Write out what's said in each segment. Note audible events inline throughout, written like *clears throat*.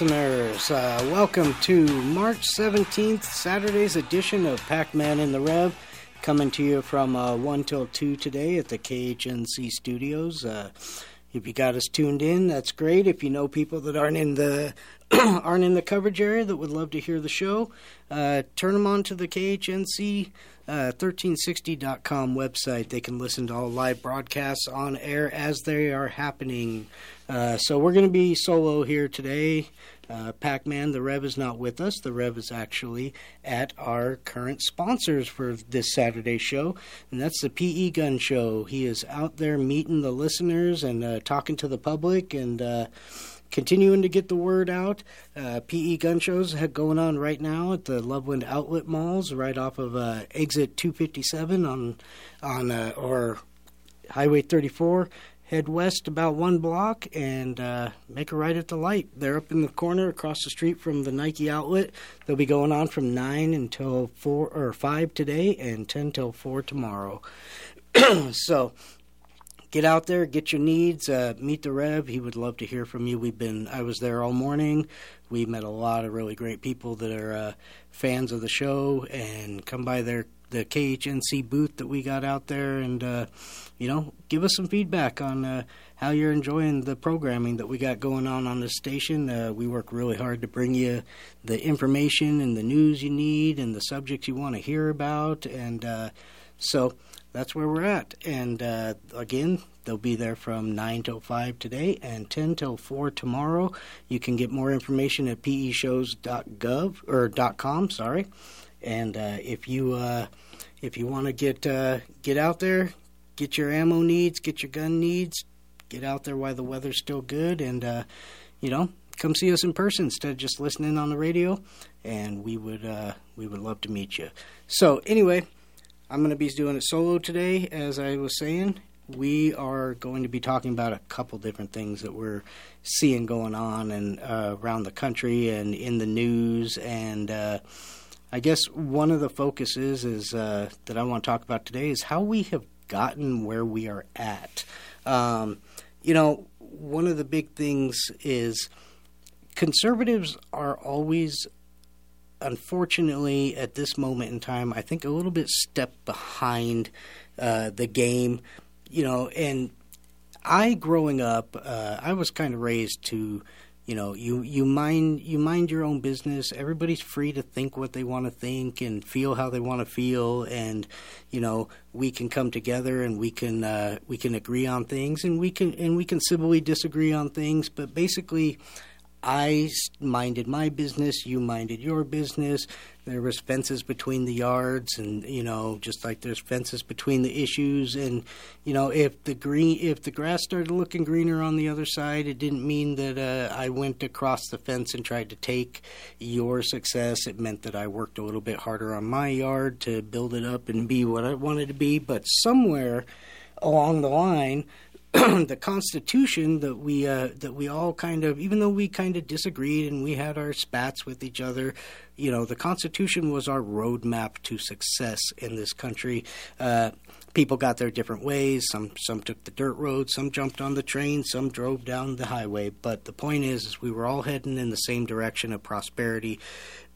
listeners, uh, welcome to March 17th, Saturday's edition of Pac Man in the Rev, coming to you from uh, 1 till 2 today at the KHNC studios. Uh, if you got us tuned in, that's great. If you know people that aren't in the *clears throat* aren't in the coverage area that would love to hear the show, uh, turn them on to the KHNC uh, 1360.com website. They can listen to all live broadcasts on air as they are happening. Uh, so we're going to be solo here today. Uh, Pac Man, the Rev is not with us. The Rev is actually at our current sponsors for this Saturday show, and that's the PE Gun Show. He is out there meeting the listeners and uh, talking to the public and uh, continuing to get the word out. Uh, PE gun shows going on right now at the Loveland Outlet Malls, right off of uh, exit 257 on on uh, or Highway 34. Head west about one block and uh, make a right at the light. They're up in the corner across the street from the Nike outlet. They'll be going on from nine until four or five today, and ten till four tomorrow. *clears throat* so get out there, get your needs, uh, meet the Rev. He would love to hear from you. We've been, I was there all morning. We met a lot of really great people that are uh, fans of the show and come by their the KHNC booth that we got out there and uh, you know give us some feedback on uh, how you're enjoying the programming that we got going on on the station. Uh, we work really hard to bring you the information and the news you need and the subjects you want to hear about and uh, so that's where we're at. And uh, again, they'll be there from 9 till 5 today and 10 till 4 tomorrow. You can get more information at peshows.gov or .com, sorry. And uh, if you uh, if you want to get uh, get out there, get your ammo needs, get your gun needs, get out there while the weather's still good, and you know, come see us in person instead of just listening on the radio. And we would uh, we would love to meet you. So anyway. I'm going to be doing it solo today, as I was saying. We are going to be talking about a couple different things that we're seeing going on and uh, around the country and in the news. And uh, I guess one of the focuses is uh, that I want to talk about today is how we have gotten where we are at. Um, you know, one of the big things is conservatives are always unfortunately, at this moment in time, I think a little bit step behind uh, the game. You know, and I, growing up, uh, I was kind of raised to, you know, you you mind you mind your own business. Everybody's free to think what they want to think and feel how they want to feel, and you know, we can come together and we can uh, we can agree on things, and we can and we can civilly disagree on things, but basically I minded my business, you minded your business. There was fences between the yards, and you know, just like there's fences between the issues. And you know, if the green, if the grass started looking greener on the other side, it didn't mean that uh, I went across the fence and tried to take your success. It meant that I worked a little bit harder on my yard to build it up and be what I wanted to be. But somewhere along the line, *clears throat* the Constitution that we uh, that we all kind of, even though we kind of disagreed and we had our spats with each other, you know, the Constitution was our roadmap to success in this country. Uh, people got their different ways. Some some took the dirt road, some jumped on the train, some drove down the highway. But the point is, is we were all heading in the same direction of prosperity,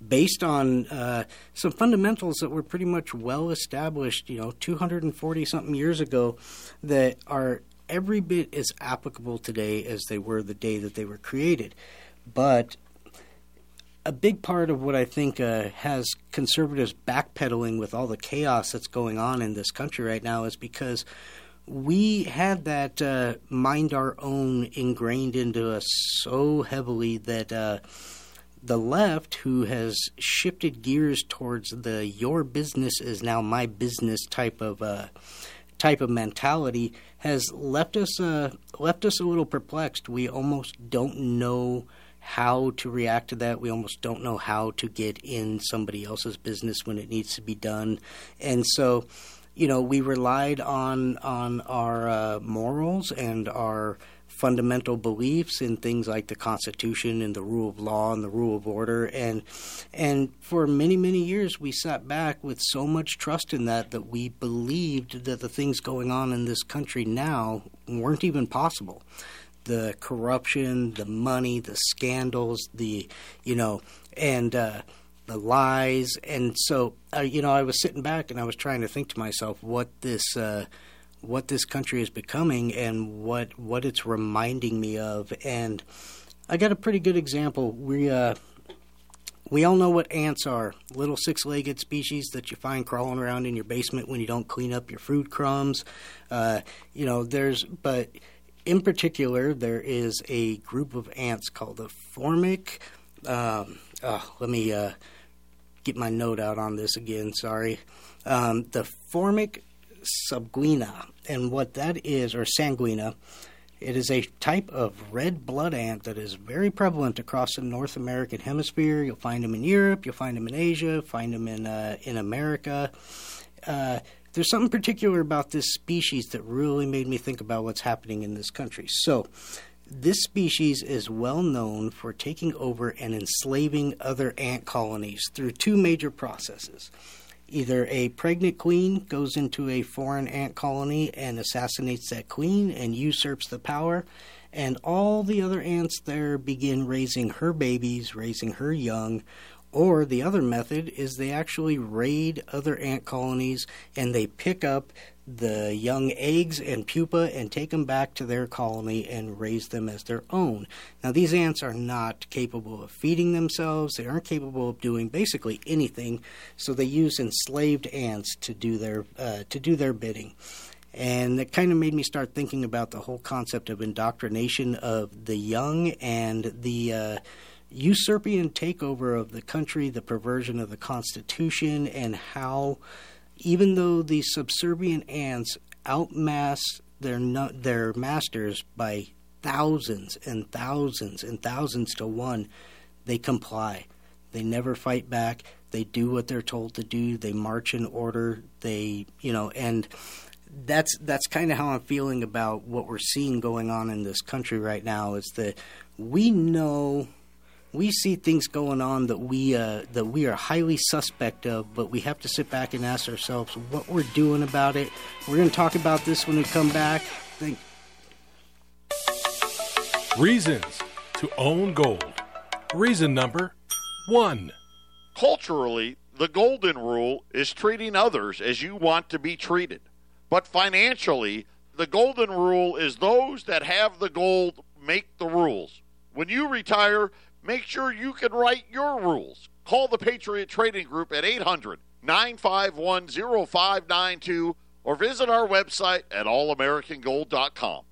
based on uh, some fundamentals that were pretty much well established. You know, two hundred and forty something years ago, that are every bit as applicable today as they were the day that they were created. But a big part of what I think uh, has conservatives backpedaling with all the chaos that's going on in this country right now is because we had that uh, mind our own ingrained into us so heavily that uh, the left, who has shifted gears towards the your business is now my business type of uh, type of mentality, has left us uh, left us a little perplexed. We almost don't know how to react to that. We almost don't know how to get in somebody else's business when it needs to be done, and so you know, we relied on on our uh, morals and our fundamental beliefs in things like the Constitution and the rule of law and the rule of order, and and for many many years we sat back with so much trust in that that we believed that the things going on in this country now weren't even possible. The corruption, the money, the scandals, the you know, and uh, the lies, and so uh, you know, I was sitting back and I was trying to think to myself what this uh, what this country is becoming and what what it's reminding me of, and I got a pretty good example. We uh, we all know what ants are little six legged species that you find crawling around in your basement when you don't clean up your food crumbs. Uh, you know, there's, but in particular, there is a group of ants called the Formic. Um, oh, let me uh, get my note out on this again. Sorry. Um, the Formic subguina, and what that is, or sanguina, it is a type of red blood ant that is very prevalent across the North American hemisphere. You'll find them in Europe, you'll find them in Asia, find them in uh, in America. Uh, there's something particular about this species that really made me think about what's happening in this country. So, this species is well known for taking over and enslaving other ant colonies through two major processes. Either a pregnant queen goes into a foreign ant colony and assassinates that queen and usurps the power, and all the other ants there begin raising her babies, raising her young, or the other method is they actually raid other ant colonies and they pick up the young eggs and pupa and take them back to their colony and raise them as their own. Now, these ants are not capable of feeding themselves, they aren't capable of doing basically anything, so they use enslaved ants to do their, uh, to do their bidding. And that kind of made me start thinking about the whole concept of indoctrination of the young and the uh, usurping takeover of the country, the perversion of the Constitution, and how even though the subservient ants outmass their their masters by thousands and thousands and thousands to one, they comply. They never fight back. They do what they're told to do. They march in order. They, you know, and that's that's kind of how I'm feeling about what we're seeing going on in this country right now. Is that we know we see things going on that we uh, that we are highly suspect of, but we have to sit back and ask ourselves what we're doing about it. We're going to talk about this when we come back. Thank- Reasons to own gold. Reason number one. Culturally, the golden rule is treating others as you want to be treated. But financially, the golden rule is those that have the gold make the rules. When you retire, Make sure you can write your rules. Call the Patriot Trading Group at 800 951 0592 or visit our website at allamericangold.com.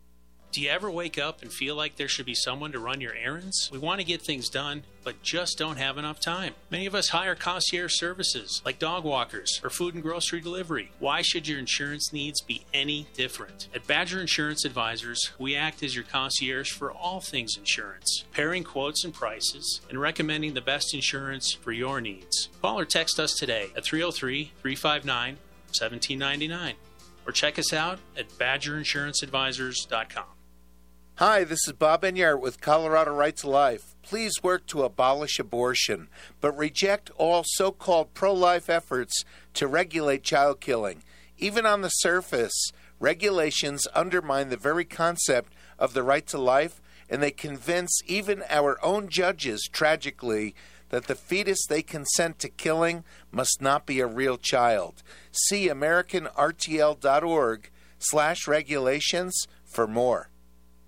Do you ever wake up and feel like there should be someone to run your errands? We want to get things done, but just don't have enough time. Many of us hire concierge services like dog walkers or food and grocery delivery. Why should your insurance needs be any different? At Badger Insurance Advisors, we act as your concierge for all things insurance, pairing quotes and prices, and recommending the best insurance for your needs. Call or text us today at 303 359 1799 or check us out at badgerinsuranceadvisors.com. Hi, this is Bob Enyart with Colorado Rights to Life. Please work to abolish abortion, but reject all so called pro life efforts to regulate child killing. Even on the surface, regulations undermine the very concept of the right to life, and they convince even our own judges, tragically, that the fetus they consent to killing must not be a real child. See AmericanRTL.org slash regulations for more.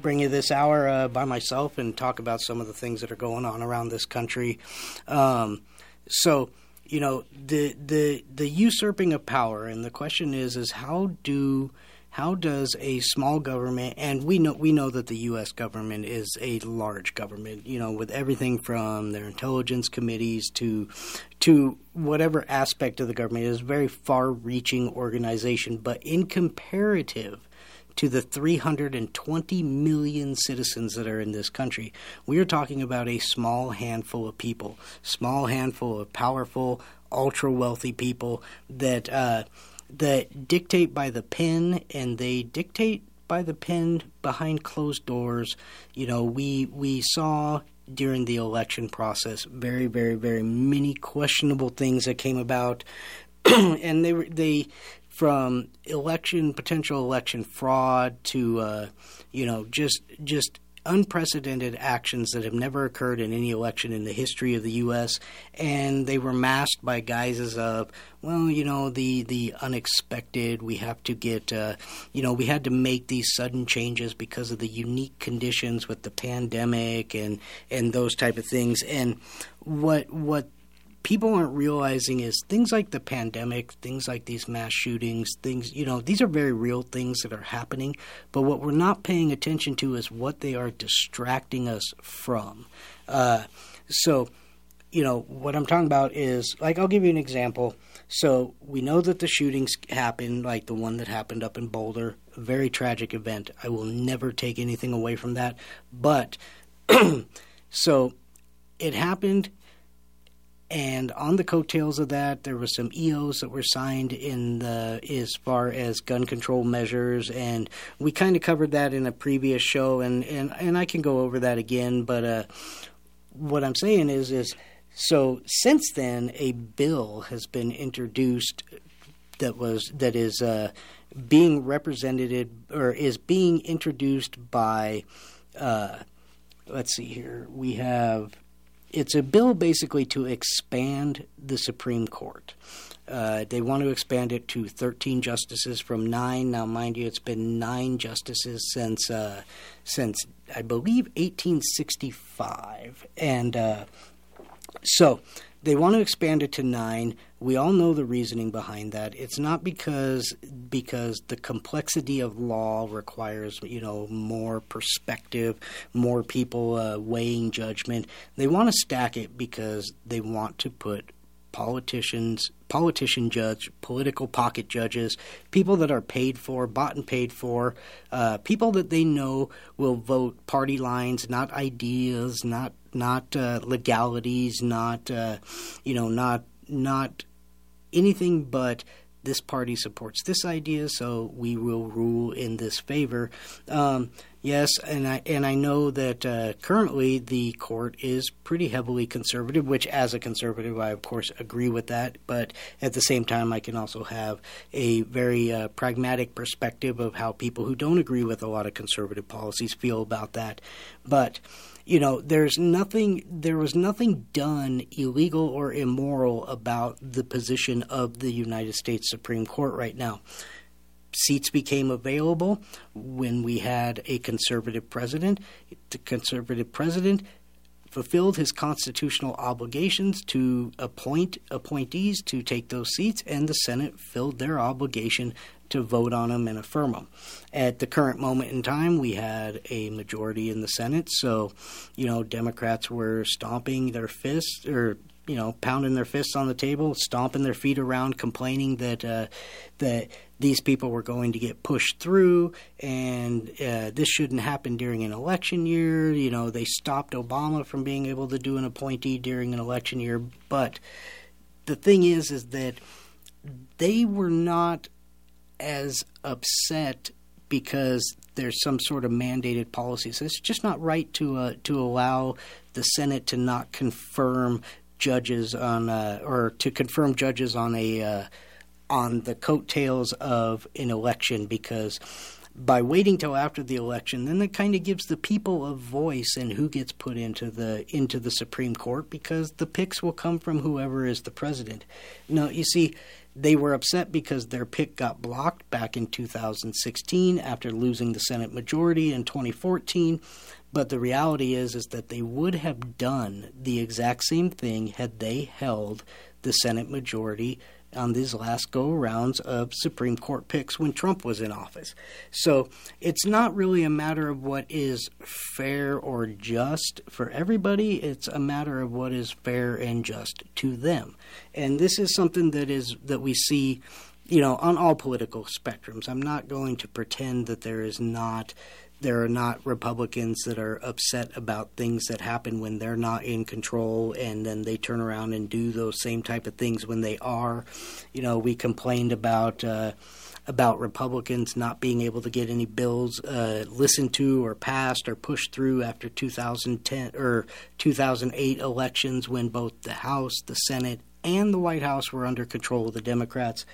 bring you this hour uh, by myself and talk about some of the things that are going on around this country. Um, so, you know, the the the usurping of power, and the question is, is how do how does a small government and we know we know that the US government is a large government you know with everything from their intelligence committees to to whatever aspect of the government it is a very far reaching organization but in comparative to the 320 million citizens that are in this country. We are talking about a small handful of people, small handful of powerful, ultra wealthy people that uh, that dictate by the pen, and they dictate by the pen behind closed doors. You know, we we saw during the election process very, very, very many questionable things that came about, *clears throat* and they were they from election potential election fraud to uh, you know just just unprecedented actions that have never occurred in any election in the history of the U.S. and they were masked by guises of well you know the the unexpected we have to get uh, you know we had to make these sudden changes because of the unique conditions with the pandemic and and those type of things and what what people aren't realizing is things like the pandemic, things like these mass shootings, things, you know, these are very real things that are happening. But what we're not paying attention to is what they are distracting us from. Uh, so, you know, what I'm talking about is like, I'll give you an example. So, we know that the shootings happened, like the one that happened up in Boulder, a very tragic event. I will never take anything away from that. But, *clears throat* so it happened and on the coattails of that, there were some EOs that were signed in the as far as gun control measures, and we kind of covered that in a previous show, and and and I can go over that again. But uh, what I'm saying is is so since then, a bill has been introduced that was that is uh, being represented or is being introduced by. Uh, let's see here. We have it's a bill basically to expand the Supreme Court. Uh, they want to expand it to 13 justices from nine. Now, mind you, it's been nine justices since uh, since I believe 1865, and uh, so they want to expand it to nine. We all know the reasoning behind that. It's not because because the complexity of law requires you know more perspective, more people uh, weighing judgment. They want to stack it because they want to put politicians, politician judge, political pocket judges, people that are paid for, bought and paid for, uh, people that they know will vote party lines, not ideas, not not uh, legalities, not uh, you know, not not anything but this party supports this idea, so we will rule in this favor. Um, yes, and I and I know that uh, currently the court is pretty heavily conservative, which as a conservative, I of course agree with that. But at the same time, I can also have a very uh, pragmatic perspective of how people who don't agree with a lot of conservative policies feel about that. But you know, there's nothing, there was nothing done illegal or immoral about the position of the United States Supreme Court right now. Seats became available when we had a conservative president. The conservative president fulfilled his constitutional obligations to appoint appointees to take those seats, and the Senate filled their obligation to vote on them and affirm them. At the current moment in time, we had a majority in the Senate, so you know Democrats were stomping their fists or you know pounding their fists on the table, stomping their feet around, complaining that uh, that these people were going to get pushed through, and uh, this shouldn't happen during an election year. You know, they stopped Obama from being able to do an appointee during an election year, but the thing is, is that they were not as upset because there's some sort of mandated policy. So it's just not right to uh, to allow the Senate to not confirm judges on uh, or to confirm judges on a uh, on the coattails of an election because by waiting till after the election, then it kind of gives the people a voice in who gets put into the into the Supreme Court because the picks will come from whoever is the president. Now, you see, they were upset because their pick got blocked back in 2016 after losing the Senate majority in 2014. But the reality is is that they would have done the exact same thing had they held the Senate majority on these last go rounds of Supreme Court picks when Trump was in office. So it's not really a matter of what is fair or just for everybody, it's a matter of what is fair and just to them. And this is something that is that we see you know on all political spectrums. I'm not going to pretend that there is not there are not Republicans that are upset about things that happen when they're not in control, and then they turn around and do those same type of things when they are. You know, we complained about. Uh, about Republicans not being able to get any bills uh, listened to or passed or pushed through after 2010 or 2008 elections when both the House, the Senate, and the White House were under control of the Democrats.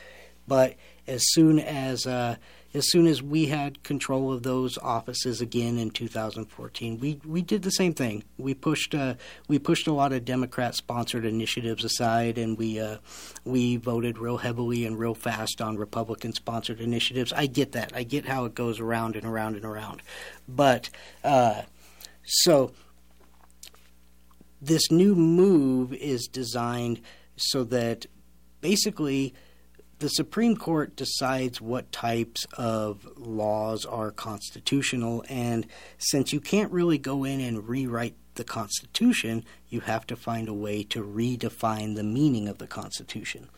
But as soon as uh, as soon as we had control of those offices again in 2014, we, we did the same thing. We pushed uh, we pushed a lot of Democrat sponsored initiatives aside, and we uh, we voted real heavily and real fast on Republican sponsored initiatives. I get that. I get how it goes around and around and around, but uh, so this new move is designed so that basically the Supreme Court decides what types of laws are constitutional, and since you can't really go in and rewrite the Constitution, you have to find a way to redefine the meaning of the Constitution.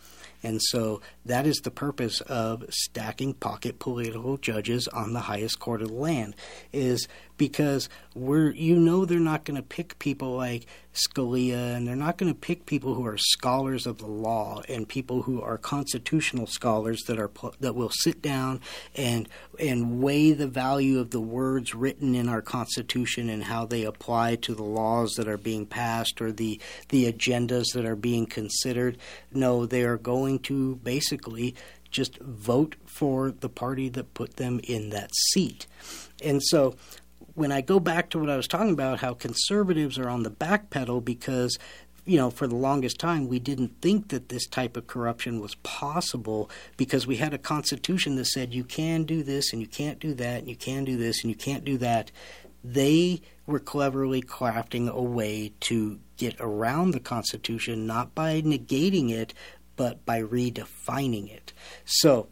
And so that is the purpose of stacking pocket political judges on the highest court of the land is because we're you know they're not going to pick people like Scalia and they're not going to pick people who are scholars of the law and people who are constitutional scholars that are that will sit down and and weigh the value of the words written in our constitution and how they apply to the laws that are being passed or the the agendas that are being considered. No they are going to basically just vote for the party that put them in that seat. And so when I go back to what I was talking about, how conservatives are on the back pedal because you know, for the longest time, we didn't think that this type of corruption was possible because we had a constitution that said you can do this and you can't do that and you can do this and you can't do that. They were cleverly crafting a way to get around the constitution, not by negating it, but by redefining it. So,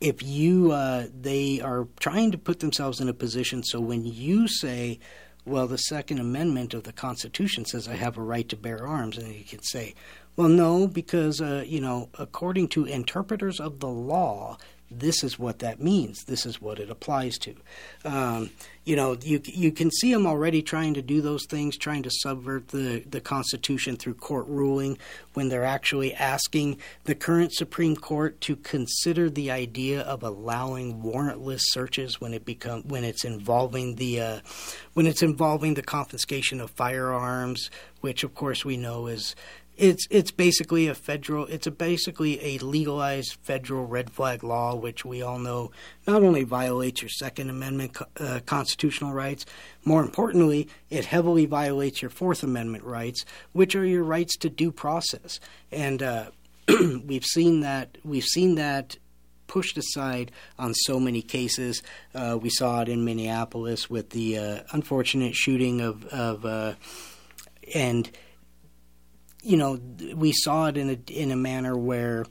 if you uh, they are trying to put themselves in a position so when you say well the second amendment of the constitution says i have a right to bear arms and you can say well no because uh, you know according to interpreters of the law this is what that means. This is what it applies to. Um, you know, you you can see them already trying to do those things, trying to subvert the the Constitution through court ruling, when they're actually asking the current Supreme Court to consider the idea of allowing warrantless searches when it become when it's involving the uh, when it's involving the confiscation of firearms, which of course we know is it's it's basically a federal it's a basically a legalized federal red flag law which we all know not only violates your second amendment uh, constitutional rights more importantly it heavily violates your fourth amendment rights which are your rights to due process and uh, *clears throat* we've seen that we've seen that pushed aside on so many cases. Uh, we saw it in Minneapolis with the uh, unfortunate shooting of, of uh, and you know, we saw it in a in a manner where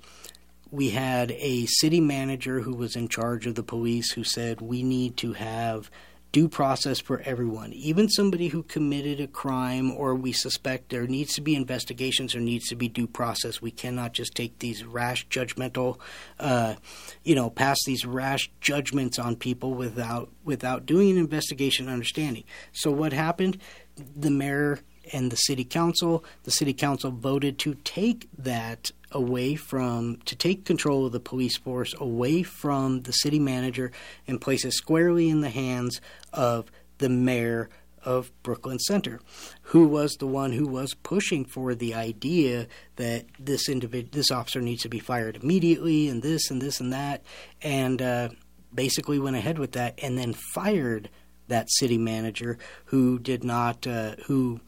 we had a city manager who was in charge of the police who said we need to have due process for everyone, even somebody who committed a crime or we suspect there needs to be investigations, there needs to be due process. We cannot just take these rash, judgmental, uh, you know, pass these rash judgments on people without without doing an investigation and understanding. So what happened? The mayor and the city council. The city council voted to take that away from to take control of the police force away from the city manager and place it squarely in the hands of the mayor of Brooklyn Center, who was the one who was pushing for the idea that this individual, this officer needs to be fired immediately, and this and this and that, and uh, basically went ahead with that and then fired that city manager who did not, uh, who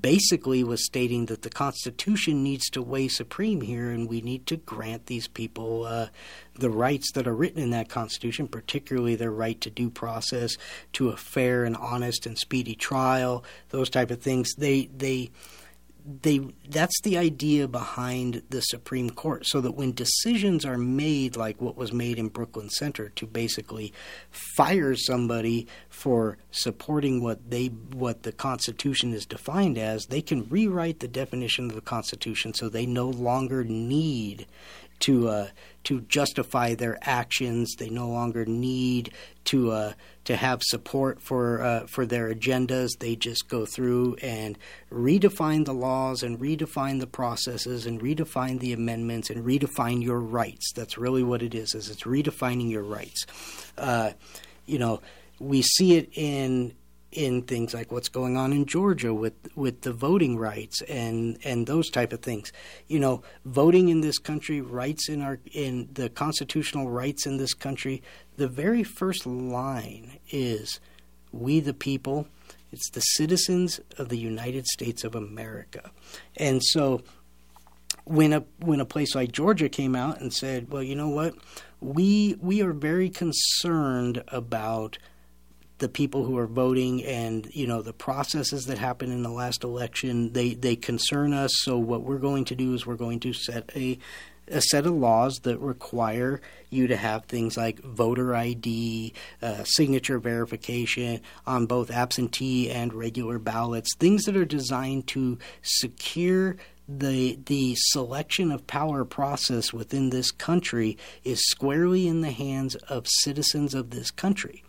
basically was stating that the Constitution needs to weigh supreme here, and we need to grant these people uh, the rights that are written in that Constitution, particularly their right to due process, to a fair and honest and speedy trial, those type of things. They they they that's the idea behind the Supreme Court so that when decisions are made like what was made in Brooklyn Center to basically fire somebody for supporting what they what the Constitution is defined as they can rewrite the definition of the Constitution so they no longer need to uh, to justify their actions. They no longer need to uh, to have support for uh, for their agendas. They just go through and redefine the laws and redefine the processes and redefine the amendments and redefine your rights. That's really what it is. Is it's redefining your rights. Uh, you know, we see it in in things like what's going on in Georgia with with the voting rights and and those type of things. You know, voting in this country, rights in our in the constitutional rights in this country. The very first line is, "We the people." It's the citizens of the United States of America, and so when a when a place like Georgia came out and said, "Well, you know what, we we are very concerned about." The people who are voting and you know the processes that happened in the last election they they concern us so what we're going to do is we're going to set a a set of laws that require you to have things like voter ID, uh, signature verification on both absentee and regular ballots, things that are designed to secure the the selection of power process within this country is squarely in the hands of citizens of this country.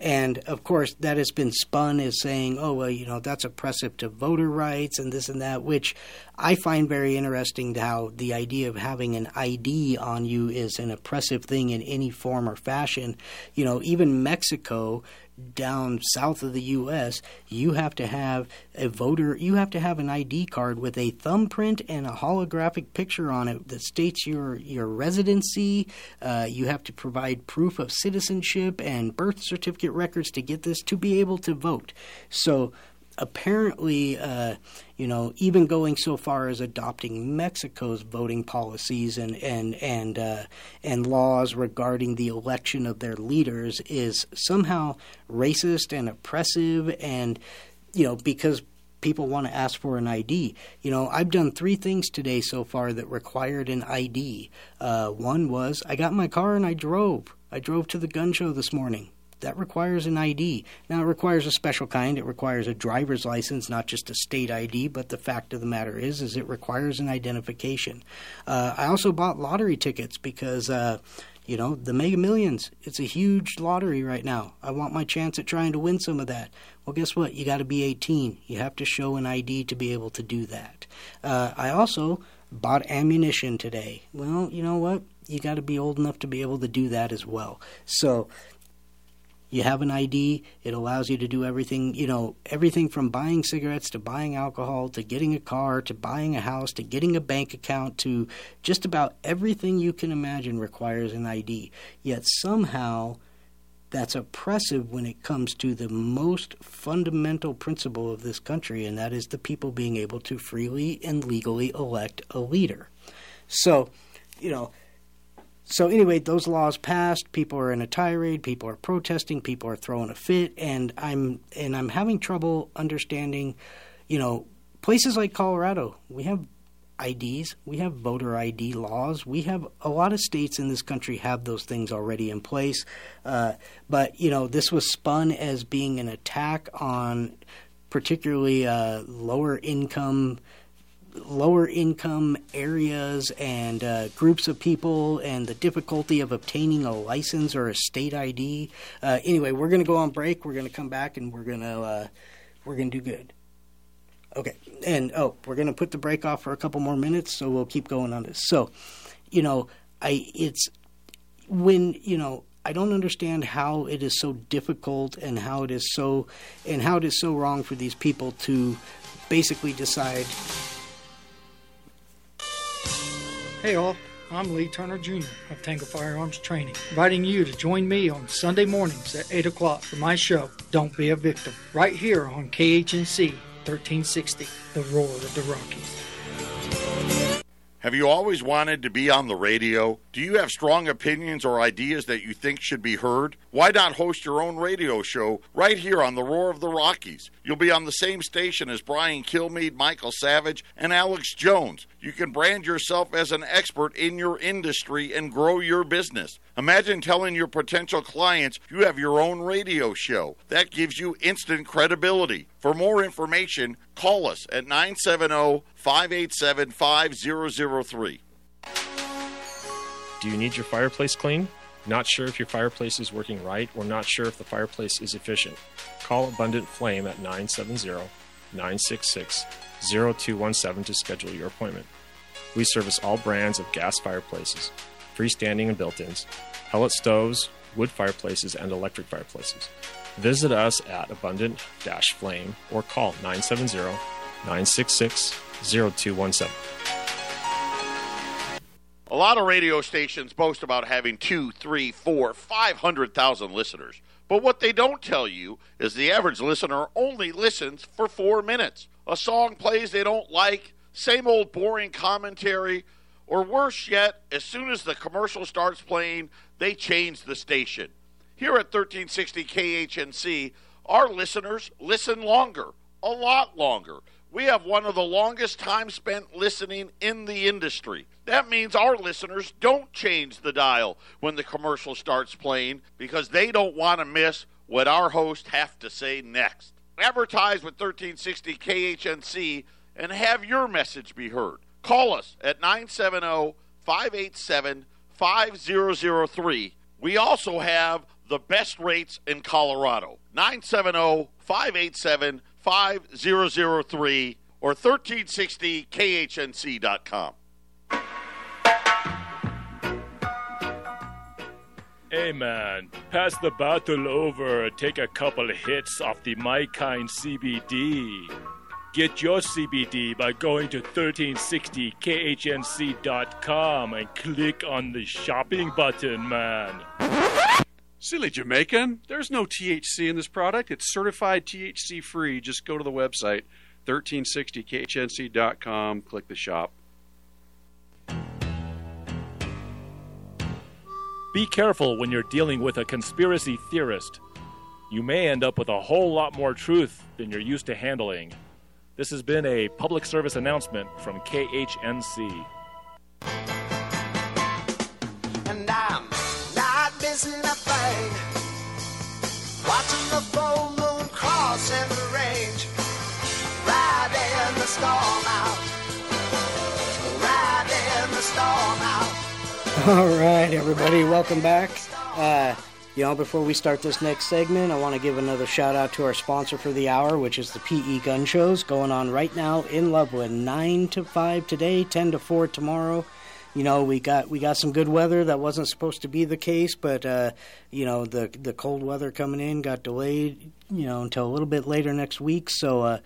And of course, that has been spun as saying, oh, well, you know, that's oppressive to voter rights and this and that, which I find very interesting how the idea of having an ID on you is an oppressive thing in any form or fashion. You know, even Mexico down south of the U.S., you have to have a voter, you have to have an ID card with a thumbprint and a holographic picture on it that states your your residency. Uh, you have to provide proof of citizenship and birth certificate records to get this to be able to vote. So apparently, uh, you know, even going so far as adopting Mexico's voting policies and and and uh, and laws regarding the election of their leaders is somehow racist and oppressive, and you know, because people want to ask for an ID. You know, I've done three things today so far that required an ID. Uh, one was I got my car and I drove. I drove to the gun show this morning that requires an ID. Now, it requires a special kind. It requires a driver's license, not just a state ID. But the fact of the matter is, is it requires an identification. Uh, I also bought lottery tickets because. Uh, you know, the Mega Millions, it's a huge lottery right now. I want my chance at trying to win some of that. Well, guess what? You got to be 18. You have to show an ID to be able to do that. Uh, I also bought ammunition today. Well, you know what? You got to be old enough to be able to do that as well. So you have an ID. It allows you to do everything, you know, everything from buying cigarettes to buying alcohol to getting a car to buying a house to getting a bank account to just about everything you can imagine requires an ID. Yet somehow that's oppressive when it comes to the most fundamental principle of this country, and that is the people being able to freely and legally elect a leader. So, you know, so anyway, those laws passed. People are in a tirade. People are protesting. People are throwing a fit, and I'm and I'm having trouble understanding. You know, places like Colorado, we have IDs, we have voter ID laws. We have a lot of states in this country have those things already in place. Uh, but you know, this was spun as being an attack on particularly uh, lower income lower income areas and uh, groups of people and the difficulty of obtaining a license or a state ID. Uh, anyway, we're going to go on break. We're going to come back and we're going to uh, we're going to do good. Okay, and oh, we're going to put the break off for a couple more minutes, so we'll keep going on this. So, you know, I it's when you know I don't understand how it is so difficult and how it is so and how it is so wrong for these people to basically decide Hey all, I'm Lee Turner Jr. of Tango Firearms Training, inviting you to join me on Sunday mornings at 8 o'clock for my show, Don't Be a Victim, right here on KHNC 1360, The Roar of the Rockies. Have you always wanted to be on the radio? Do you have strong opinions or ideas that you think should be heard? Why not host your own radio show right here on the Roar of the Rockies? You'll be on the same station as Brian Kilmeade, Michael Savage, and Alex Jones. You can brand yourself as an expert in your industry and grow your business. Imagine telling your potential clients you have your own radio show. That gives you instant credibility. For more information, call us at 970 587 5003. Do you need your fireplace clean? Not sure if your fireplace is working right or not sure if the fireplace is efficient? Call Abundant Flame at 970 966 0217 to schedule your appointment. We service all brands of gas fireplaces, freestanding and built ins, pellet stoves, wood fireplaces, and electric fireplaces. Visit us at Abundant Flame or call 970 966 0217. A lot of radio stations boast about having two, three, four, five hundred thousand listeners. But what they don't tell you is the average listener only listens for four minutes. A song plays they don't like, same old boring commentary, or worse yet, as soon as the commercial starts playing, they change the station. Here at 1360 KHNC, our listeners listen longer, a lot longer. We have one of the longest time spent listening in the industry. That means our listeners don't change the dial when the commercial starts playing because they don't want to miss what our hosts have to say next. Advertise with 1360 KHNC and have your message be heard. Call us at 970 587 5003. We also have the best rates in Colorado. 970 587 5003 or 1360khnc.com. Hey man, pass the bottle over and take a couple of hits off the My Kind CBD. Get your CBD by going to 1360khnc.com and click on the shopping button, man. Silly Jamaican. There's no THC in this product. It's certified THC free. Just go to the website 1360khnc.com, click the shop. Be careful when you're dealing with a conspiracy theorist. You may end up with a whole lot more truth than you're used to handling. This has been a public service announcement from KHNC. *laughs* All right, everybody, welcome back. Uh, you know, before we start this next segment, I want to give another shout out to our sponsor for the hour, which is the PE Gun Shows going on right now in Loveland, nine to five today, ten to four tomorrow. You know, we got we got some good weather. That wasn't supposed to be the case, but uh, you know, the the cold weather coming in got delayed. You know, until a little bit later next week. So uh,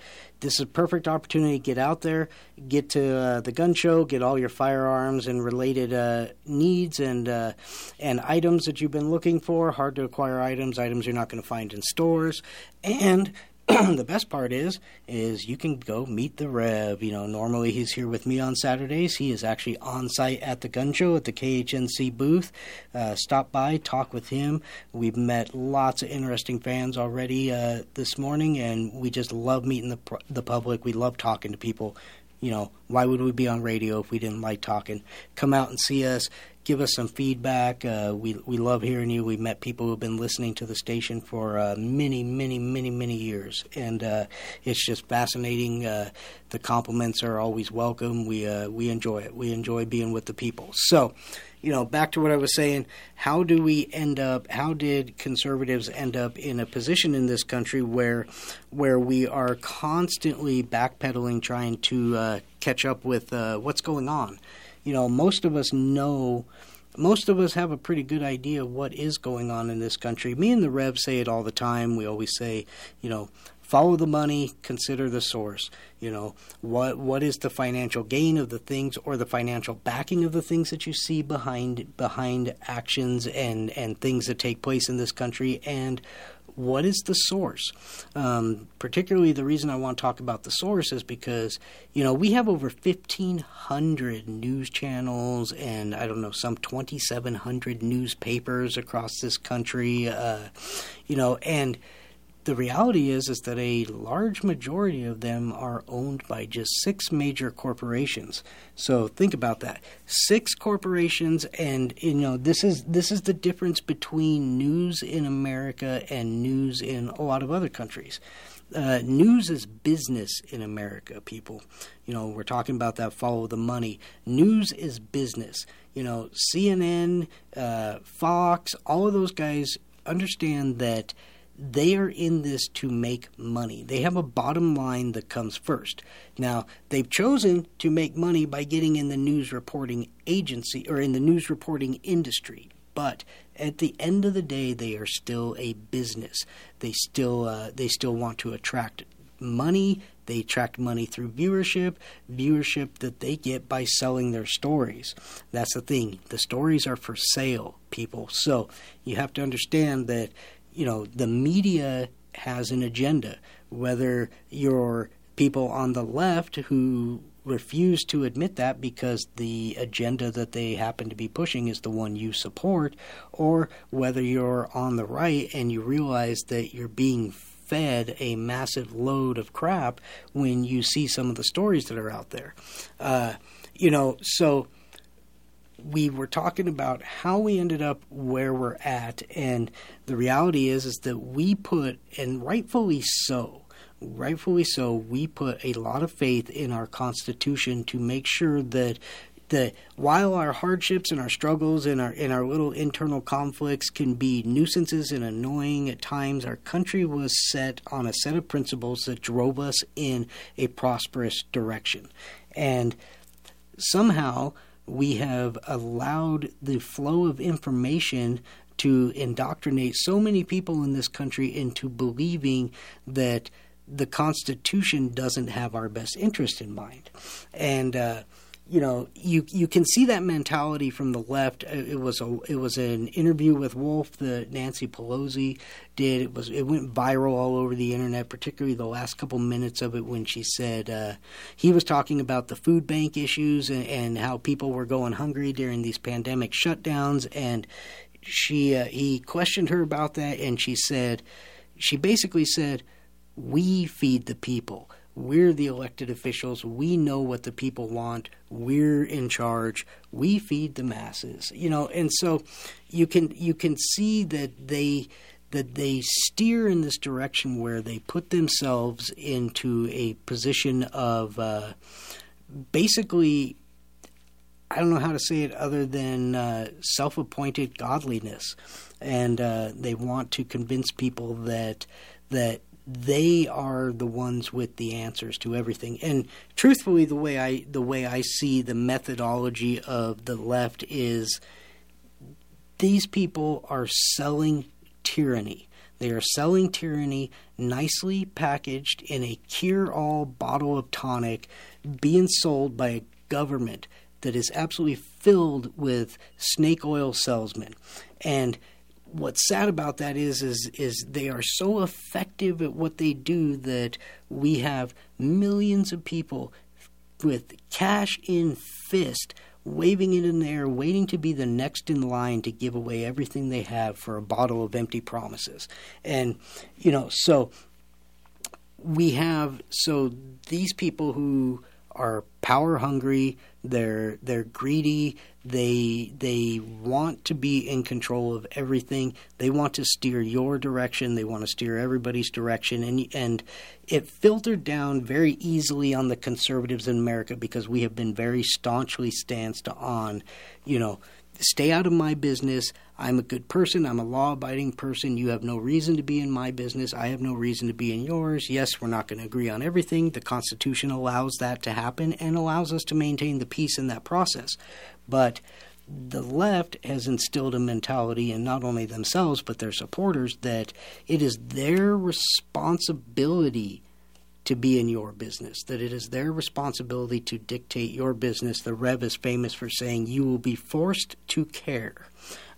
this is a perfect opportunity to get out there, get to uh, the gun show, get all your firearms and related uh, needs and uh, and items that you've been looking for. Hard to acquire items, items you're not going to find in stores, and *clears throat* the best part is is you can go meet the rev you know normally he's here with me on saturdays. He is actually on site at the gun show at the khnc booth. Uh, stop by talk with him. We've met lots of interesting fans already uh, this morning and we just love meeting the, the public. We love talking to people. You know why would we be on radio if we didn't like talking? Come out and see us give us some feedback. Uh, we we love hearing you. We've met people who've been listening to the station for uh, many, many, many, many years, and uh, it's just fascinating. Uh, the compliments are always welcome. We uh, we enjoy it. We enjoy being with the people. So. You know, back to what I was saying. How do we end up? How did conservatives end up in a position in this country where, where we are constantly backpedaling, trying to uh, catch up with what's going on? You know, most of us know, most of us have a pretty good idea of what is going on in this country. Me and the Rev say it all the time. We always say, you know, follow the money, consider the source. You know, what what is the financial gain of the things or the financial backing of the things that you see behind behind actions and and things that take place in this country and what is the source? Um, particularly, the reason I want to talk about the source is because you know we have over fifteen hundred news channels and I don't know some twenty seven hundred newspapers across this country. Uh, you know, and the reality is is that a large majority of them are owned by just six major corporations. So think about that. Six corporations and you know this is this is the difference between news in America and news in a lot of other countries. Uh, news is business in America, people. You know, we're talking about that follow the money. News is business. You know, CNN, uh, Fox, all of those guys understand that they are in this to make money. They have a bottom line that comes first. Now, they've chosen to make money by getting in the news reporting agency or in the news reporting industry. But at the end of the day, they are still a business. They still uh, they still want to attract money. They attract money through viewership, viewership that they get by selling their stories. That's the thing. The stories are for sale, people. So you have to understand that you know, the media has an agenda. Whether you're people on the left who refuse to admit that because the agenda that they happen to be pushing is the one you support, or whether you're on the right and you realize that you're being fed a massive load of crap when you see some of the stories that are out there. Uh, you know, so we were talking about how we ended up where we're at, and the reality is is that we put, and rightfully so, rightfully so, we put a lot of faith in our Constitution to make sure that that while our hardships and our struggles and our and our little internal conflicts can be nuisances and annoying at times, our country was set on a set of principles that drove us in a prosperous direction, and somehow we have allowed the flow of information to indoctrinate so many people in this country into believing that the Constitution doesn't have our best interest in mind. And uh, you know, you you can see that mentality from the left. Uh, it was a it was an interview with Wolf that Nancy Pelosi did. It was it went viral all over the internet, particularly the last couple minutes of it when she said uh, he was talking about the food bank issues and, and how people were going hungry during these pandemic shutdowns, and she uh, he questioned her about that, and she said she basically said we feed the people we're the elected officials. We know what the people want. We're in charge. We feed the masses. You know, and so you can you can see that they that they steer in this direction where they put themselves into a position of uh, basically I don't know how to say it other than uh, self appointed godliness. And uh, they want to convince people that that they are the ones with the answers to everything. And truthfully, the way I the way I see the methodology of the left is these people are selling tyranny. They are selling tyranny nicely packaged in a cure all bottle of tonic being sold by a government that is absolutely filled with snake oil salesmen. And what's sad about that is is is they are so effective at what they do that we have millions of people with cash in fist waving it in the air waiting to be the next in line to give away everything they have for a bottle of empty promises. And you know so we have so these people who are power hungry they're they're greedy. They they want to be in control of everything. They want to steer your direction. They want to steer everybody's direction. And and it filtered down very easily on the conservatives in America because we have been very staunchly stanced on you know stay out of my business. I'm a good person. I'm a law abiding person. You have no reason to be in my business. I have no reason to be in yours. Yes, we're not going to agree on everything. The Constitution allows that to happen and allows us to maintain the peace in that process. But the left has instilled a mentality in not only themselves but their supporters that it is their responsibility to be in your business, that it is their responsibility to dictate your business. The Rev is famous for saying you will be forced to care.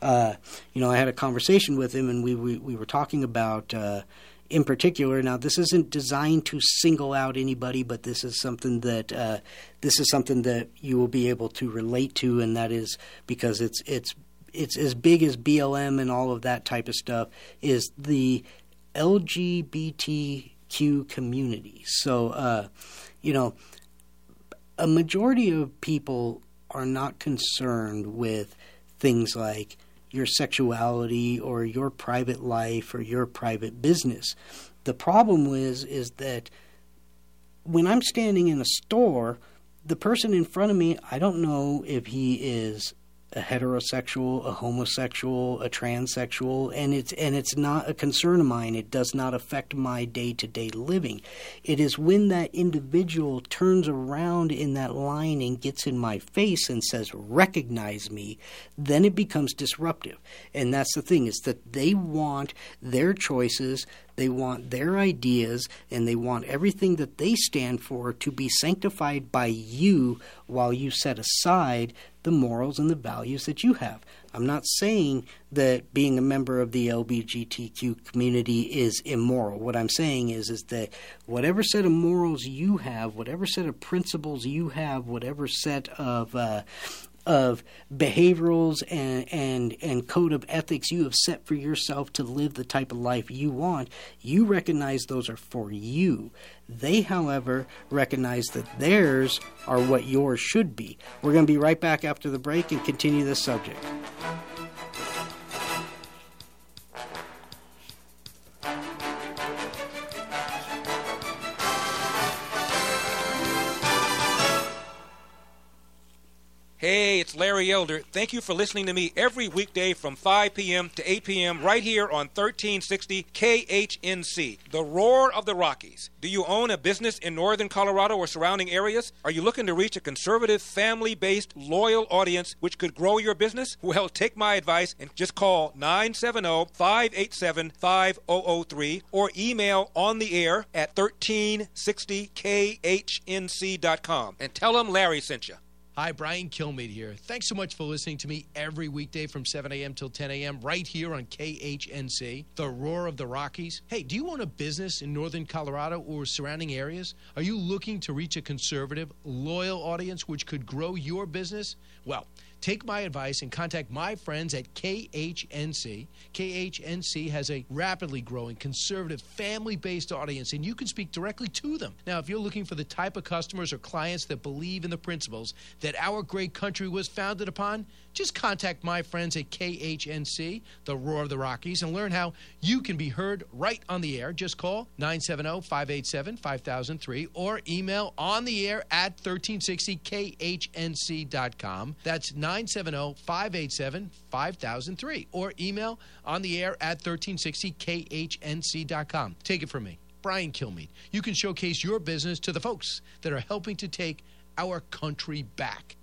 Uh, you know, I had a conversation with him, and we we, we were talking about. Uh, in particular, now this isn't designed to single out anybody, but this is something that uh, this is something that you will be able to relate to, and that is because it's it's it's as big as BLM and all of that type of stuff. Is the LGBTQ community? So, uh, you know, a majority of people are not concerned with things like your sexuality or your private life or your private business. The problem is is that when I'm standing in a store, the person in front of me, I don't know if he is a heterosexual, a homosexual, a transsexual, and it's and it's not a concern of mine. It does not affect my day to day living. It is when that individual turns around in that line and gets in my face and says, "Recognize me," then it becomes disruptive. And that's the thing is that they want their choices, they want their ideas, and they want everything that they stand for to be sanctified by you while you set aside the morals and the values that you have. I'm not saying that being a member of the LGBTQ community is immoral. What I'm saying is is that whatever set of morals you have, whatever set of principles you have, whatever set of uh, of behaviorals and, and, and code of ethics you have set for yourself to live the type of life you want, you recognize those are for you. They, however, recognize that theirs are what yours should be. We're going to be right back after the break and continue this subject. Hey, it's Larry Elder. Thank you for listening to me every weekday from 5 p.m. to 8 p.m. right here on 1360 KHNC, the roar of the Rockies. Do you own a business in northern Colorado or surrounding areas? Are you looking to reach a conservative, family based, loyal audience which could grow your business? Well, take my advice and just call 970 587 5003 or email on the air at 1360khnc.com and tell them Larry sent you. Hi, Brian Kilmeade here. Thanks so much for listening to me every weekday from 7 a.m. till 10 a.m. right here on KHNC, the roar of the Rockies. Hey, do you own a business in northern Colorado or surrounding areas? Are you looking to reach a conservative, loyal audience which could grow your business? Well, Take my advice and contact my friends at KHNC. KHNC has a rapidly growing conservative family based audience, and you can speak directly to them. Now, if you're looking for the type of customers or clients that believe in the principles that our great country was founded upon, just contact my friends at KHNC, the Roar of the Rockies, and learn how you can be heard right on the air. Just call 970 587 5003 or email on the air at 1360khnc.com. That's 970 587 5003 or email on the air at 1360khnc.com. Take it from me. Brian Kilmeade. You can showcase your business to the folks that are helping to take our country back.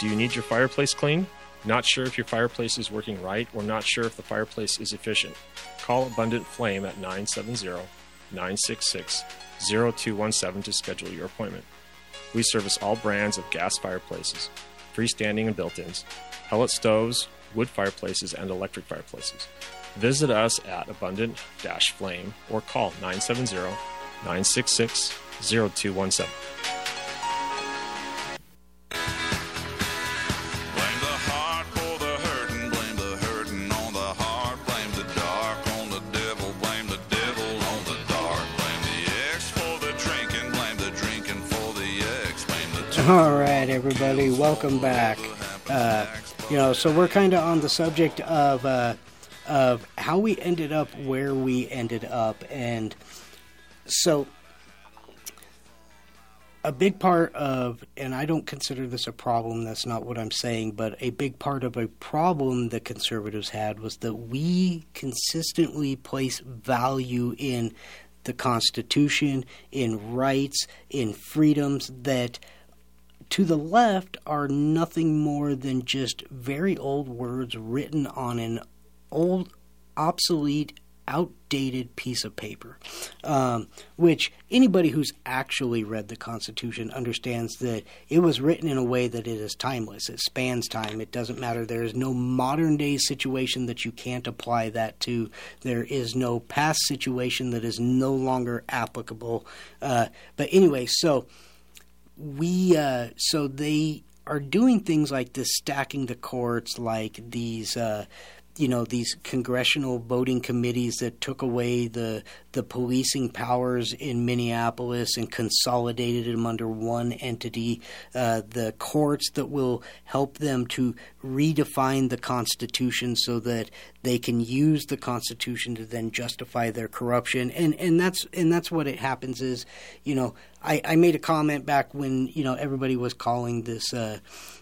Do you need your fireplace cleaned? Not sure if your fireplace is working right or not sure if the fireplace is efficient? Call Abundant Flame at 970 966 0217 to schedule your appointment. We service all brands of gas fireplaces, freestanding and built ins, pellet stoves, wood fireplaces, and electric fireplaces. Visit us at Abundant Flame or call 970 966 0217. All right, everybody, welcome back. Uh, you know, so we're kind of on the subject of uh, of how we ended up where we ended up, and so a big part of, and I don't consider this a problem. That's not what I'm saying, but a big part of a problem that conservatives had was that we consistently place value in the Constitution, in rights, in freedoms that to the left are nothing more than just very old words written on an old, obsolete, outdated piece of paper. Um, which anybody who's actually read the Constitution understands that it was written in a way that it is timeless. It spans time. It doesn't matter. There is no modern day situation that you can't apply that to. There is no past situation that is no longer applicable. Uh, but anyway, so we uh, so they are doing things like this, stacking the courts, like these. Uh, you know these congressional voting committees that took away the the policing powers in Minneapolis and consolidated them under one entity. Uh, the courts that will help them to redefine the Constitution so that they can use the Constitution to then justify their corruption. And and that's and that's what it happens is, you know, I, I made a comment back when you know everybody was calling this. Uh,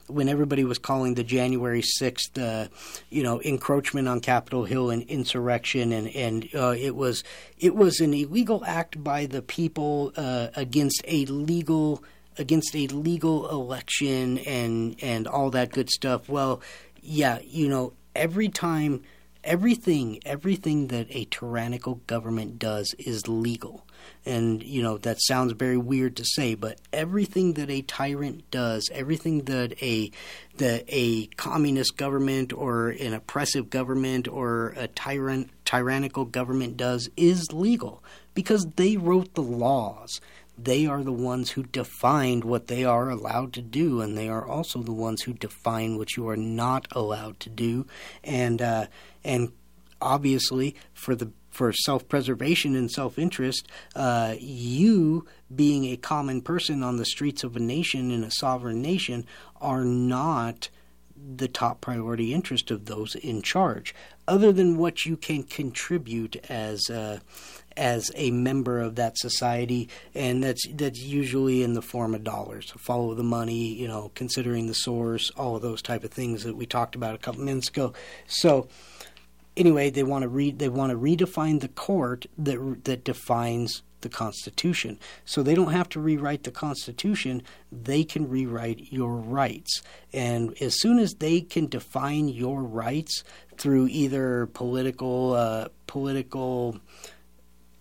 when everybody was calling the January 6th, uh, you know, encroachment on Capitol Hill and insurrection, and and uh, it was it was an illegal act by the people uh, against a legal against a legal election and and all that good stuff. Well, yeah, you know, every time, everything, everything that a tyrannical government does is legal. And you know that sounds very weird to say but everything that a tyrant does everything that a that a communist government or an oppressive government or a tyrant tyrannical government does is legal because they wrote the laws they are the ones who defined what they are allowed to do, and they are also the ones who define what you are not allowed to do. And uh, and obviously, for the for self preservation and self interest, uh, you, being a common person on the streets of a nation in a sovereign nation, are not the top priority interest of those in charge, other than what you can contribute as uh, as a member of that society, and that's that's usually in the form of dollars. Follow the money, you know, considering the source, all of those type of things that we talked about a couple minutes ago. So anyway, they want to read they want to redefine the court that that defines the Constitution. So they don't have to rewrite the Constitution; they can rewrite your rights. And as soon as they can define your rights through either political uh, political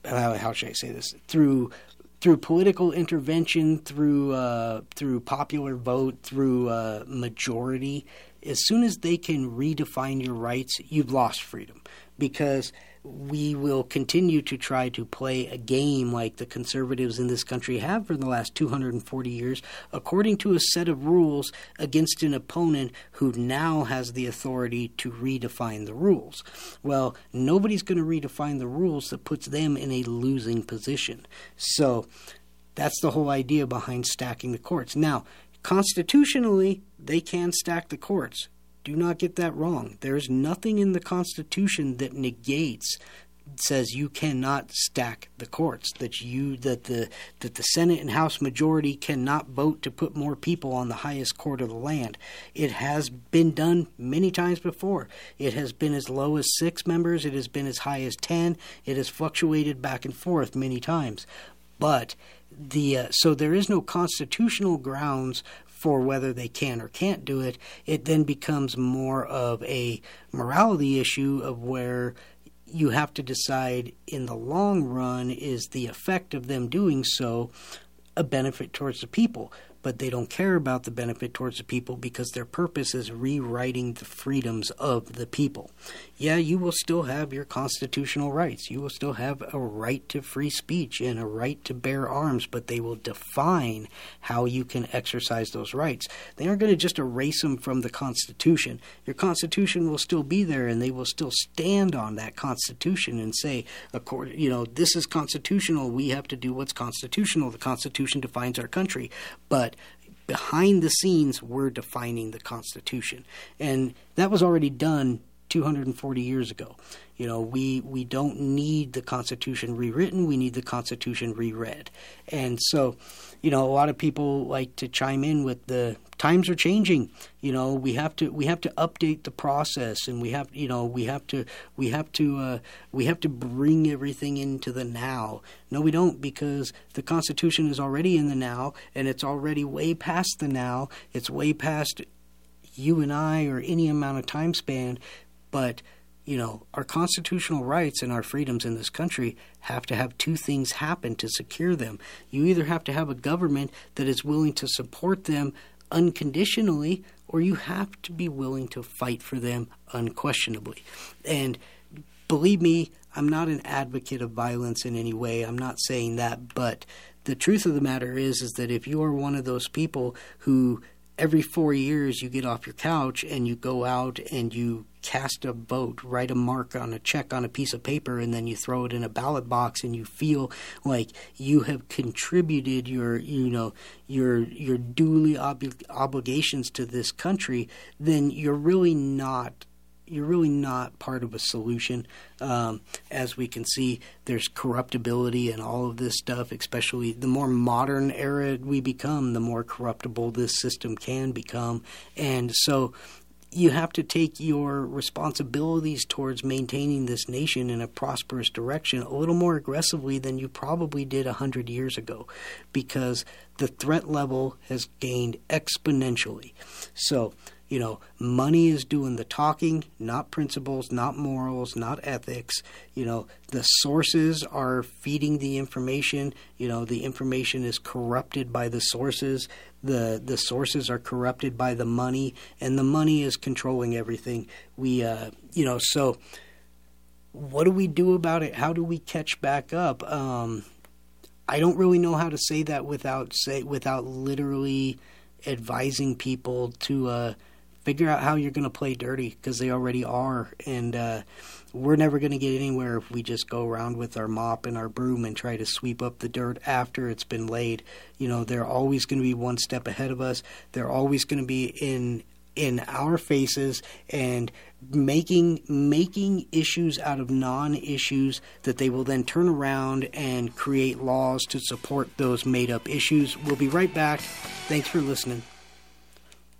uh, how should I say this? Through through political intervention, through uh, through popular vote, through uh, majority, as soon as they can redefine your rights, you've lost freedom. Because we will continue to try to play a game like the conservatives in this country have for the last 240 years, according to a set of rules against an opponent who now has the authority to redefine the rules. Well, nobody's going to redefine the rules that puts them in a losing position. So that's the whole idea behind stacking the courts. Now, constitutionally, they can stack the courts. Do not get that wrong. There's nothing in the Constitution that negates says you cannot stack the courts that you that the that the Senate and House majority cannot vote to put more people on the highest court of the land. It has been done many times before. It has been as low as 6 members, it has been as high as 10. It has fluctuated back and forth many times. But the uh, so there is no constitutional grounds for whether they can or can't do it, it then becomes more of a morality issue of where you have to decide in the long run is the effect of them doing so a benefit towards the people but they don't care about the benefit towards the people because their purpose is rewriting the freedoms of the people. Yeah, you will still have your constitutional rights. You will still have a right to free speech and a right to bear arms, but they will define how you can exercise those rights. They aren't going to just erase them from the Constitution. Your Constitution will still be there, and they will still stand on that Constitution and say, you know, this is constitutional. We have to do what's constitutional. The Constitution defines our country. But behind the scenes, we're defining the Constitution. And that was already done 240 years ago. You know, we we don't need the Constitution rewritten. We need the Constitution reread. And so, you know, a lot of people like to chime in with the times are changing. You know, we have to we have to update the process, and we have you know we have to we have to uh, we have to bring everything into the now. No, we don't because the Constitution is already in the now, and it's already way past the now. It's way past you and I or any amount of time span, but you know, our constitutional rights and our freedoms in this country have to have two things happen to secure them. You either have to have a government that is willing to support them unconditionally, or you have to be willing to fight for them unquestionably. And believe me, I'm not an advocate of violence in any way. I'm not saying that, but the truth of the matter is is that if you are one of those people who every 4 years you get off your couch and you go out and you cast a vote, write a mark on a check on a piece of paper, and then you throw it in a ballot box, and you feel like you have contributed your, you know, your your duly ob- obligations to this country, then you're really not you're really not part of a solution. Um, as we can see, there's corruptibility and all of this stuff, especially the more modern era we become, the more corruptible this system can become. And so you have to take your responsibilities towards maintaining this nation in a prosperous direction a little more aggressively than you probably did a hundred years ago, because the threat level has gained exponentially. So, you know, money is doing the talking, not principles, not morals, not ethics. You know, the sources are feeding the information. You know, the information is corrupted by the sources. The the sources are corrupted by the money, and the money is controlling everything. We, uh, you know, so what do we do about it? How do we catch back up? Um, I don't really know how to say that without say without literally advising people to uh, figure out how you're going to play dirty because they already are, and uh, we're never going to get anywhere if we just go around with our mop and our broom and try to sweep up the dirt after it's been laid. You know, they're always going to be one step ahead of us. They're always going to be in in our faces and making making issues out of non-issues that they will then turn around and create laws to support those made up issues. We'll be right back. Thanks for listening.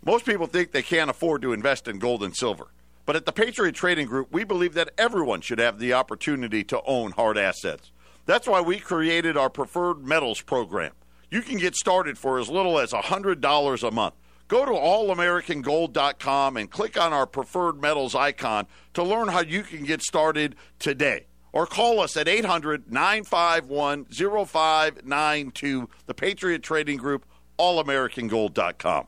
Most people think they can't afford to invest in gold and silver. But at the Patriot Trading Group, we believe that everyone should have the opportunity to own hard assets. That's why we created our Preferred Metals program. You can get started for as little as $100 a month. Go to allamericangold.com and click on our Preferred Metals icon to learn how you can get started today. Or call us at 800 951 0592, the Patriot Trading Group, allamericangold.com.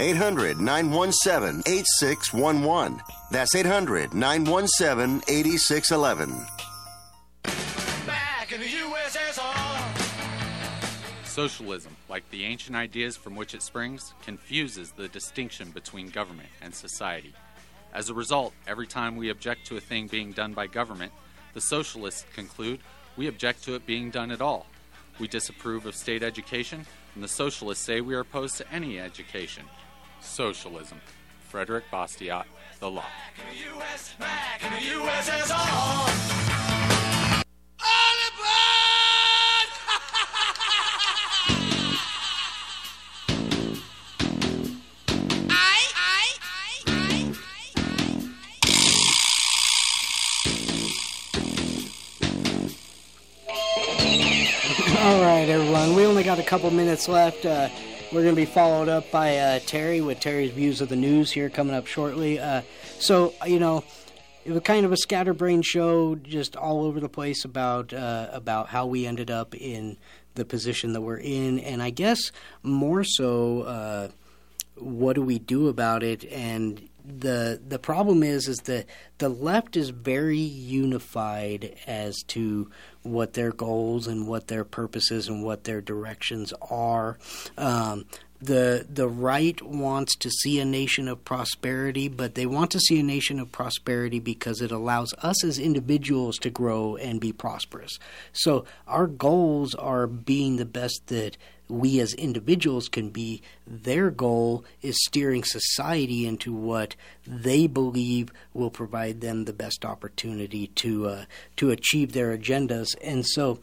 800 917 8611. That's 800 917 8611. Back in the USSR. Socialism, like the ancient ideas from which it springs, confuses the distinction between government and society. As a result, every time we object to a thing being done by government, the socialists conclude we object to it being done at all. We disapprove of state education, and the socialists say we are opposed to any education. Socialism. Frederick Bastiat, The Law. All right, everyone. We only got a couple minutes left. Uh, we're going to be followed up by uh, Terry with Terry's views of the news here coming up shortly. Uh, so, you know, it was kind of a scatterbrained show, just all over the place about uh, about how we ended up in the position that we're in, and I guess more so, uh, what do we do about it? And the the problem is is that the left is very unified as to what their goals and what their purposes and what their directions are. Um, the the right wants to see a nation of prosperity, but they want to see a nation of prosperity because it allows us as individuals to grow and be prosperous. So our goals are being the best that we as individuals can be. Their goal is steering society into what they believe will provide them the best opportunity to uh, to achieve their agendas, and so.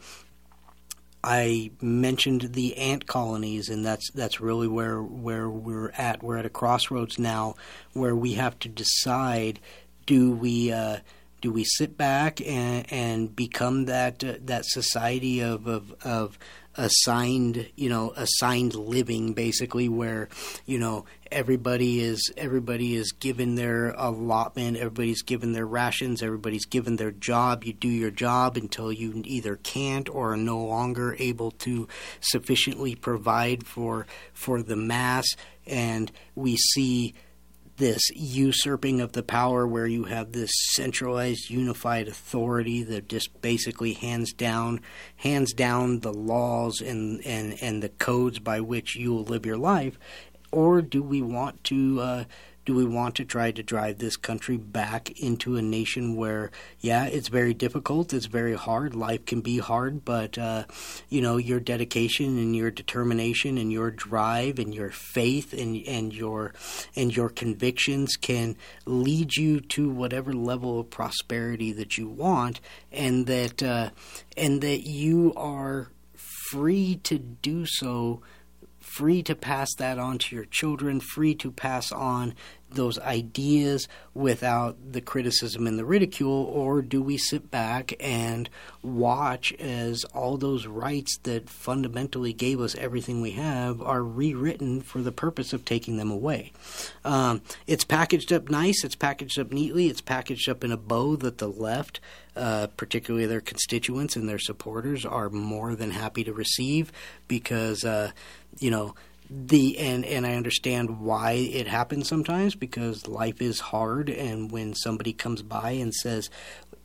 I mentioned the ant colonies, and that's that's really where where we're at. We're at a crossroads now, where we have to decide: do we uh, do we sit back and, and become that uh, that society of, of of assigned you know assigned living basically where you know everybody is everybody is given their allotment everybody's given their rations everybody's given their job. You do your job until you either can't or are no longer able to sufficiently provide for for the mass. And we see this usurping of the power where you have this centralized unified authority that just basically hands down hands down the laws and and and the codes by which you will live your life? Or do we want to uh, do we want to try to drive this country back into a nation where, yeah, it's very difficult, it's very hard, life can be hard, but, uh, you know, your dedication and your determination and your drive and your faith and, and your and your convictions can lead you to whatever level of prosperity that you want, and that uh, and that you are free to do so free to pass that on to your children, free to pass on those ideas without the criticism and the ridicule, or do we sit back and watch as all those rights that fundamentally gave us everything we have are rewritten for the purpose of taking them away? Um, it's packaged up nice, it's packaged up neatly, it's packaged up in a bow that the left. Uh, particularly their constituents and their supporters, are more than happy to receive because, uh, you know, the and and I understand why it happens sometimes because life is hard and when somebody comes by and says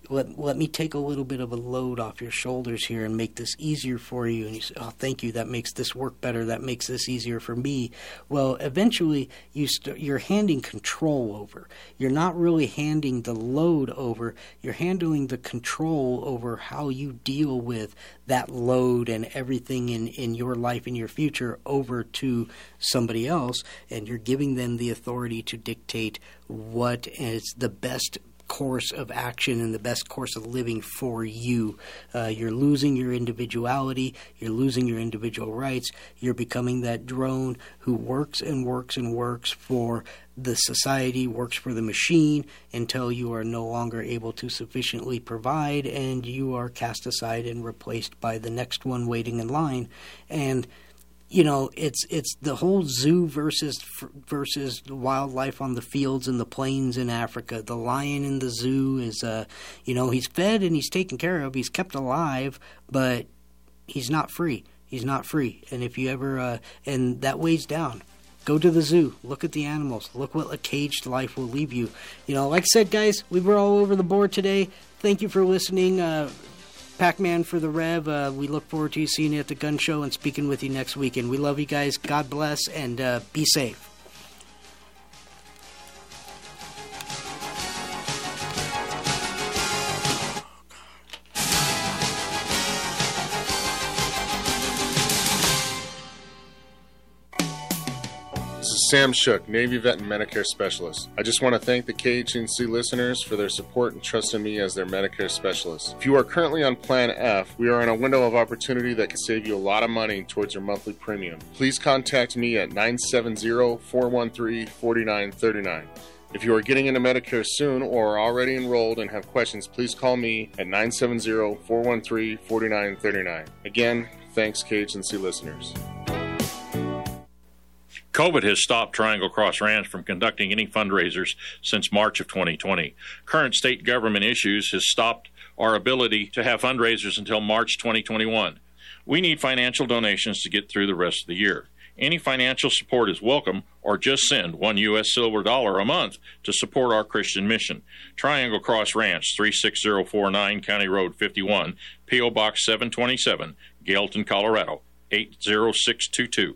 let let me take a little bit of a load off your shoulders here and make this easier for you. And you say oh thank you. That makes this work better. That makes this easier for me. Well eventually you st- you're handing control over. You're not really handing the load over. You're handling the control over how you deal with that load and everything in in your life and your future over to somebody else. And you're giving them the authority to dictate what is the best course of action and the best course of living for you. Uh, you're losing your individuality, you're losing your individual rights, you're becoming that drone who works and works and works for the society, works for the machine until you are no longer able to sufficiently provide and you are cast aside and replaced by the next one waiting in line. And you know it's it's the whole zoo versus versus wildlife on the fields and the plains in Africa. The lion in the zoo is uh you know he's fed and he's taken care of. He's kept alive, but he's not free. He's not free. And if you ever uh and that weighs down. Go to the zoo. Look at the animals. Look what a caged life will leave you. You know, like I said, guys, we were all over the board today. Thank you for listening. Uh, Pac Man for the Rev. Uh, we look forward to seeing you at the gun show and speaking with you next week. And we love you guys. God bless and uh, be safe. Sam Shook, Navy vet and Medicare specialist. I just want to thank the KHNC listeners for their support and trust in me as their Medicare specialist. If you are currently on Plan F, we are in a window of opportunity that can save you a lot of money towards your monthly premium. Please contact me at 970 413 4939. If you are getting into Medicare soon or are already enrolled and have questions, please call me at 970 413 4939. Again, Thanks, KHNC listeners. COVID has stopped Triangle Cross Ranch from conducting any fundraisers since March of 2020. Current state government issues has stopped our ability to have fundraisers until March 2021. We need financial donations to get through the rest of the year. Any financial support is welcome, or just send one U.S. silver dollar a month to support our Christian mission. Triangle Cross Ranch, 36049 County Road 51, P.O. Box 727, Galeton, Colorado, 80622.